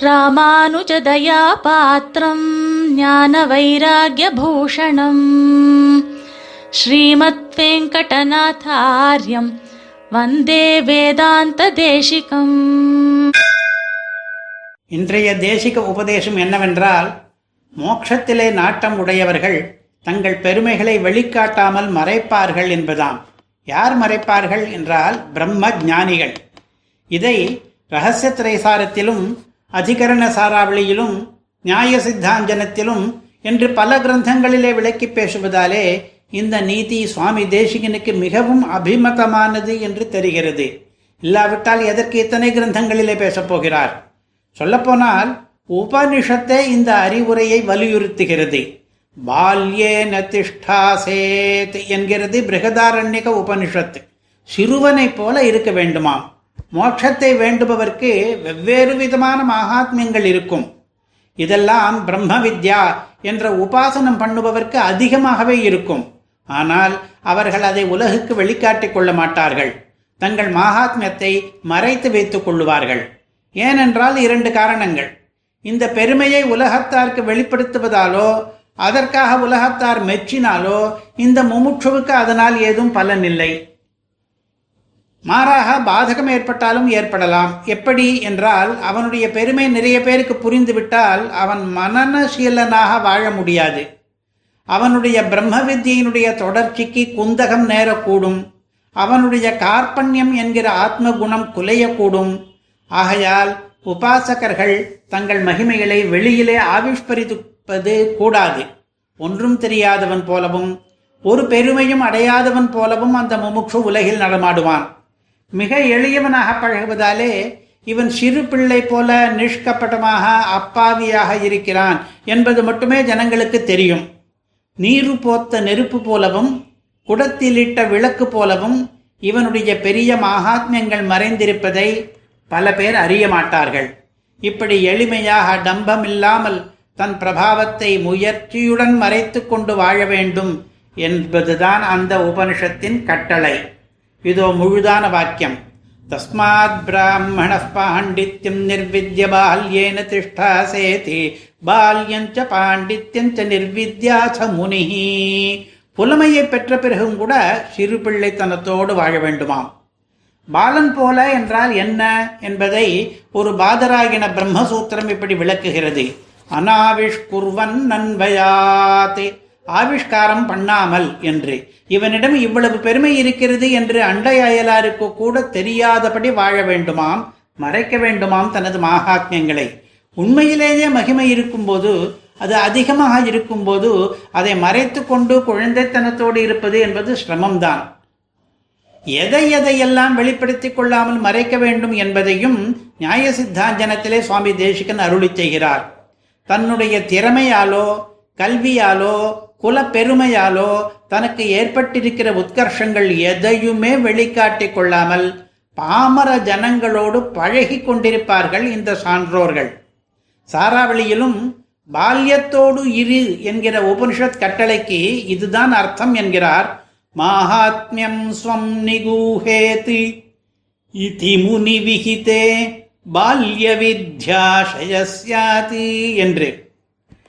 ராமானுஜதயா பாத்திரம் ஞான வைராகியபூஷணம் ஸ்ரீமத் வெங்கடநாதாரியம் வந்தே வேதாந்த தேசிகம் இன்றைய தேசிக உபதேசம் என்னவென்றால் மோட்சத்திலே நாட்டம் உடையவர்கள் தங்கள் பெருமைகளை வெளிக்காட்டாமல் மறைப்பார்கள் என்பதாம். யார் மறைப்பார்கள் என்றால் பிரம்ம ஞானிகள். இதை ரகசிய திரைசாரத்திலும் அதிகரண சாராவளியிலும் நியாய சித்தாஞ்சனத்திலும் என்று பல கிரந்தங்களிலே விளக்கி பேசுவதாலே இந்த நீதி சுவாமி தேசிகனுக்கு மிகவும் அபிமதமானது என்று தெரிகிறது. இல்லாவிட்டால் எதற்கு இத்தனை கிரந்தங்களிலே பேசப்போகிறார் சொல்லப்போனால் உபனிஷத்தே இந்த அறிவுரையை வலியுறுத்துகிறது. பால்யே நதிஷ்டாசேத் என்கிறது பிருகதாரண்யக உபனிஷத் சிறுவனைப் போல இருக்க வேண்டுமாம். மோட்சத்தை வேண்டுபவர்க்கு வெவ்வேறு விதமான மகாத்மியங்கள் இருக்கும். இதெல்லாம் பிரம்ம வித்யா என்ற உபாசனம் பண்ணுபவர்க்கு அதிகமாகவே இருக்கும். ஆனால் அவர்கள் அதை உலகுக்கு வெளிக்காட்டிக் கொள்ள மாட்டார்கள். தங்கள் மகாத்மியத்தை மறைத்து வைத்துக் கொள்ளுவார்கள். ஏனென்றால் இரண்டு காரணங்கள். இந்த பெருமையை உலகத்தார்க்கு வெளிப்படுத்துவதாலோ அதற்காக உலகத்தார் மெச்சினாலோ இந்த முமுட்சுவுக்கு அதனால் ஏதும் பலனில்லை மாறாக பாதகம் ஏற்பட்டாலும் ஏற்படலாம். எப்படி என்றால் அவனுடைய பெருமை நிறைய பேருக்கு புரிந்துவிட்டால் அவன் மனநசீலனாக வாழ முடியாது. அவனுடைய பிரம்ம வித்தியினுடைய தொடர்ச்சிக்கு குந்தகம் நேரக்கூடும். அவனுடைய கார்பண்யம் என்கிற ஆத்ம குணம் குலையக்கூடும். ஆகையால் உபாசகர்கள் தங்கள் மகிமைகளை வெளியிலே ஆவிஷ்கரிப்பது கூடாது. ஒன்றும் தெரியாதவன் போலவும் ஒரு பெருமையும் அடையாதவன் போலவும் அந்த முமுட்சு உலகில் நடமாடுவான். மிக எளியவனாக பழகுவதாலே இவன் சிறு பிள்ளை போல நிஷ்கப்பட்டமாக அப்பாவியாக இருக்கிறான் என்பது மட்டுமே ஜனங்களுக்கு தெரியும். நீரு போத்த நெருப்பு போலவும் குடத்திலிட்ட விளக்கு போலவும் இவனுடைய பெரிய மகாத்மியங்கள் மறைந்திருப்பதை பல பேர் அறிய மாட்டார்கள். இப்படி எளிமையாக டம்பம் இல்லாமல் தன் பிரபாவத்தை முயற்சியுடன் மறைத்து கொண்டு வாழ வேண்டும் என்பதுதான் அந்த உபனிஷத்தின் கட்டளை. இதோ முழுதான வாக்கியம். தஸ்மாத் பிராமண பாண்டித்யம் நிர்வித்ய பால்யேன திஷ்டாசேதி பால்யஞ்ச பாண்டித்யஞ்ச நிர்வித்யாச முனிஹி. புலமையை பெற்ற பிறகும் கூட சிறு பிள்ளைத்தனத்தோடு வாழ வேண்டுமாம். பாலன் போல என்றால் என்ன என்பதை ஒரு பாதராகின பிரம்மசூத்திரம் இப்படி விளக்குகிறது. அனாவிஷ்குர்வன் நன்வயாத். ஆவிஷ்காரம் பண்ணாமல் என்று. இவனிடம் இவ்வளவு பெருமை இருக்கிறது என்று அண்டை அயலாருக்கு கூட தெரியாதபடி வாழ வேண்டுமாம் மறைக்க வேண்டுமாம் தனது மகாத்மியங்களை உண்மையிலேயே மகிமை இருக்கும்போது அது அதிகமாக இருக்கும்போது அதை மறைத்து கொண்டு குழந்தைத்தனத்தோடு இருப்பது என்பது சிரமம்தான். எதை எதையெல்லாம் வெளிப்படுத்திக் கொள்ளாமல் மறைக்க வேண்டும் என்பதையும் நியாய சித்தாஞ்சனத்திலே சுவாமி தேசிகன் அருளி செய்கிறார். தன்னுடைய திறமையாலோ கல்வியாலோ குல பெருமையாலோ தனக்கு ஏற்பட்டிருக்கிற உத்கர்ஷங்கள் எதையுமே வெளிக்காட்டிக் கொள்ளாமல் பாமர ஜனங்களோடு பழகி கொண்டிருப்பார்கள் இந்த சான்றோர்கள். சாராவளியிலும் பால்யத்தோடு இரு என்கிற உபனிஷத் கட்டளைக்கு இதுதான் அர்த்தம் என்கிறார். மாஹாத்மியம் ஸ்வம் நிகூஹேதி இதி முனி விகிதே பால்ய வித்யாசயஸ்யாதி என்று.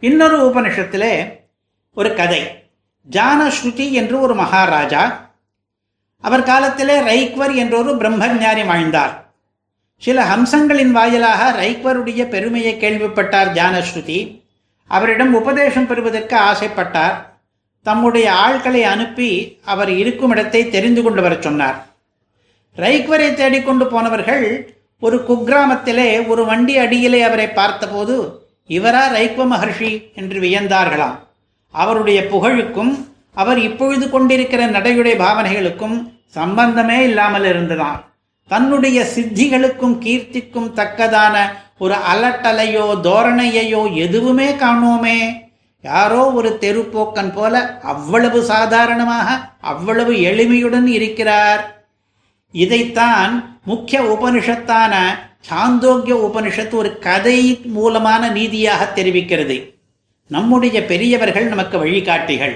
இன்னொரு உபனிஷத்திலே ஒரு கதை. ஜானஸ்ருதி என்று ஒரு மகாராஜா அவர் காலத்திலே ரைக்வர் என்றொரு பிரம்மஞானி வாழ்ந்தார். சில ஹம்சங்களின் வாயிலாக ரைக்வருடைய பெருமையை கேள்விப்பட்டார் ஜானஸ்ருதி. அவரிடம் உபதேசம் பெறுவதற்கு ஆசைப்பட்டார். தம்முடைய ஆட்களை அனுப்பி அவர் இருக்கும் இடத்தை தெரிந்து கொண்டு வரச் சொன்னார். ரைக்வரை தேடிக்கொண்டு போனவர்கள் ஒரு குக்கிராமத்திலே ஒரு வண்டி அடியிலே அவரை பார்த்தபோது இவரா ரைக்வ மகர்ஷி என்று வியந்தார்களாம் அவருடைய புகழுக்கும் அவர் இப்பொழுது கொண்டிருக்கிற நடையுடைய பாவனைகளுக்கும் சம்பந்தமே இல்லாமல் இருந்ததாம். தன்னுடைய சித்திகளுக்கும் கீர்த்திக்கும் தக்கதான ஒரு அலட்டலையோ தோரணையையோ எதுவுமே காணோமே. யாரோ ஒரு தெருப்போக்கன் போல அவ்வளவு சாதாரணமாக அவ்வளவு எளிமையுடன் இருக்கிறார். இதைத்தான் முக்கிய உபனிஷத்தான சாந்தோக்கிய உபனிஷத்து ஒரு கதை மூலமான நீதியாக தெரிவிக்கிறது. நம்முடைய பெரியவர்கள் நமக்கு வழிகாட்டிகள்.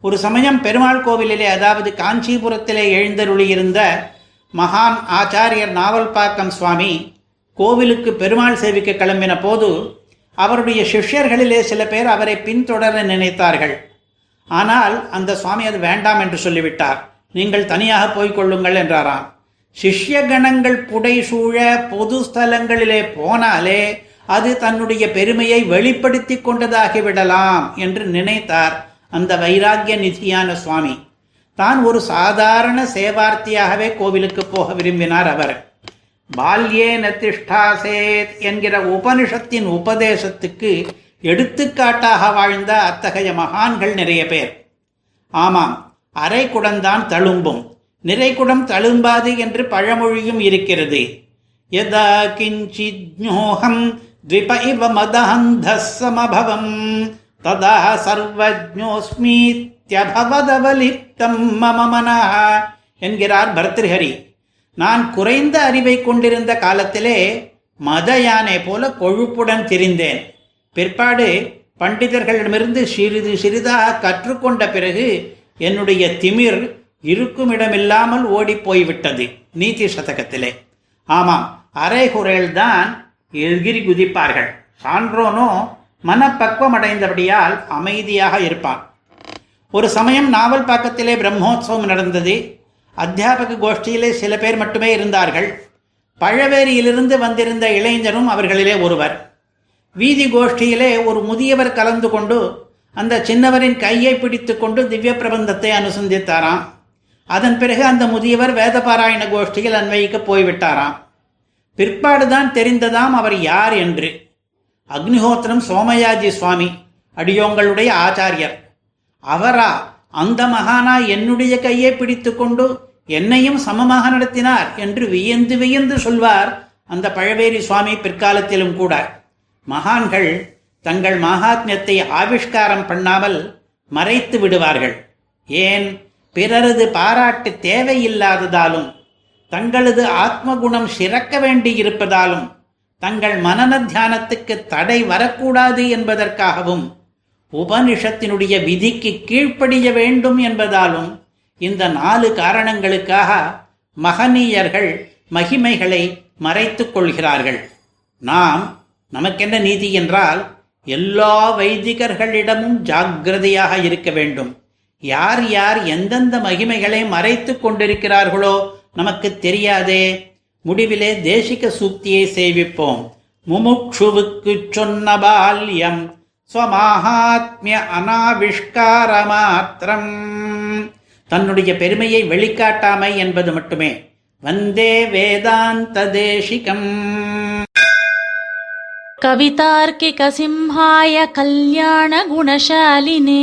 ஒரு சமயம் பெருமாள் கோவிலிலே அதாவது காஞ்சிபுரத்திலே எழுந்தருளியிருந்த மகான் ஆச்சாரியர் நாவல்பாக்கம் சுவாமி கோவிலுக்கு பெருமாள் சேவிக்க கிளம்பின போது அவருடைய சிஷ்யர்களிலே சில பேர் அவரை பின்தொடர நினைத்தார்கள். ஆனால் அந்த சுவாமி அது வேண்டாம் என்று சொல்லிவிட்டார். நீங்கள் தனியாக போய்க் கொள்ளுங்கள் என்றாராம். சிஷ்ய கணங்கள் புடைசூழ பொது ஸ்தலங்களிலே போனாலே அது தன்னுடைய பெருமையை வெளிப்படுத்தி கொண்டதாகிவிடலாம் என்று நினைத்தார் அந்த வைராக்கிய நிதியான சுவாமி. தான் ஒரு சாதாரண சேவார்த்தியாகவே கோவிலுக்கு போக விரும்பினார் அவர். பால்யே நத்திஷ்டாசேத் என்கிற உபனிஷத்தின் உபதேசத்துக்கு எடுத்துக்காட்டாக வாழ்ந்த அத்தகைய மகான்கள் நிறைய பேர். ஆமாம் அரை குடந்தான் தழும்பும். நிறைகுடம் தழும்பாது என்று பழமொழியும் இருக்கிறது. யதா கிஞ்சிஜ்ஞோகம் த்விப இவ மதஹந்த சமபவம் ததா சர்வஜோஸ்மீத்யபவதவலிப்தம் மம மனஹ என்கிறார் பர்திருஹரி. நான் குறைந்த அறிவை கொண்டிருந்த காலத்திலே மத யானை போல கொழுப்புடன் திரிந்தேன். பிற்பாடு பண்டிதர்களிடமிருந்து சிறிது சிறிதாக கற்றுக்கொண்ட பிறகு என்னுடைய திமிர் இருக்குமிடமில்லாமல் ஓடி போய்விட்டது நீதி சதகத்திலே. ஆமாம் அரைகுறையில்தான் எகிரி குதிப்பார்கள். சான்றோனோ மனப்பக்குவம் அடைந்தபடியால் அமைதியாக இருப்பான். ஒரு சமயம் நாவல் பாக்கத்திலே பிரம்மோத்சவம் நடந்தது. அத்தியாபக கோஷ்டியிலே சில பேர் மட்டுமே இருந்தார்கள். பழவேரியிலிருந்து வந்திருந்த இளைஞரும் அவர்களிலே ஒருவர். வீதி கோஷ்டியிலே ஒரு முதியவர் கலந்து கொண்டு அந்த சின்னவரின் கையை பிடித்து கொண்டு திவ்ய பிரபந்தத்தை அனுசந்தித்தாராம். அதன் பிறகு அந்த முதியவர் வேதபாராயண கோஷ்டியில் அன்வைக்க போய்விட்டாராம். பிற்பாடுதான் தெரிந்ததாம் அவர் யார் என்று. அக்னிஹோத்திரம் சோமயாஜி சுவாமி அடியோங்களுடைய ஆச்சாரியர். அவரா அந்த மகானா என்னுடைய கையை பிடித்துக்கொண்டு என்னையும் சமமாக நடத்தினார் என்று வியந்து வியந்து சொல்வார் அந்த பழவேரி சுவாமி பிற்காலத்திலும் கூட. மகான்கள் தங்கள் மகாத்மியத்தை ஆவிஷ்காரம் பண்ணாமல் மறைத்து விடுவார்கள். ஏன்? பிறரது பாராட்டு தேவையில்லாததாலும் தங்களது ஆத்மகுணம் சிறக்க வேண்டியிருப்பதாலும் தங்கள் மனன தியானத்துக்கு தடை வரக்கூடாது என்பதற்காகவும் உபனிஷத்தினுடைய விதிக்கு கீழ்ப்படிய வேண்டும் என்பதாலும் இந்த நாலு காரணங்களுக்காக மகனீயர்கள் மகிமைகளை மறைத்துக் கொள்கிறார்கள். நாம் நமக்கென்ன நீதி என்றால் எல்லா வைதிகர்களிடமும் ஜாக்கிரதையாக இருக்க வேண்டும். யார் யார் எந்தெந்த மகிமைகளை மறைத்து கொண்டிருக்கிறார்களோ நமக்கு தெரியாதே. முடிவிலே தேசிக சூக்தியை சேவிப்போம். முமுட்சுவுக்கு சொன்ன பால்யம் ஸ்வமாகாத்மிய அனாவிஷ்கார மாத்திரம் தன்னுடைய பெருமையை வெளிக்காட்டாமை என்பது மட்டுமே. வந்தே வேதாந்த தேசிகம். கவிதார்க்கிக சிம்ஹாய கல்யாண குணசாலினே.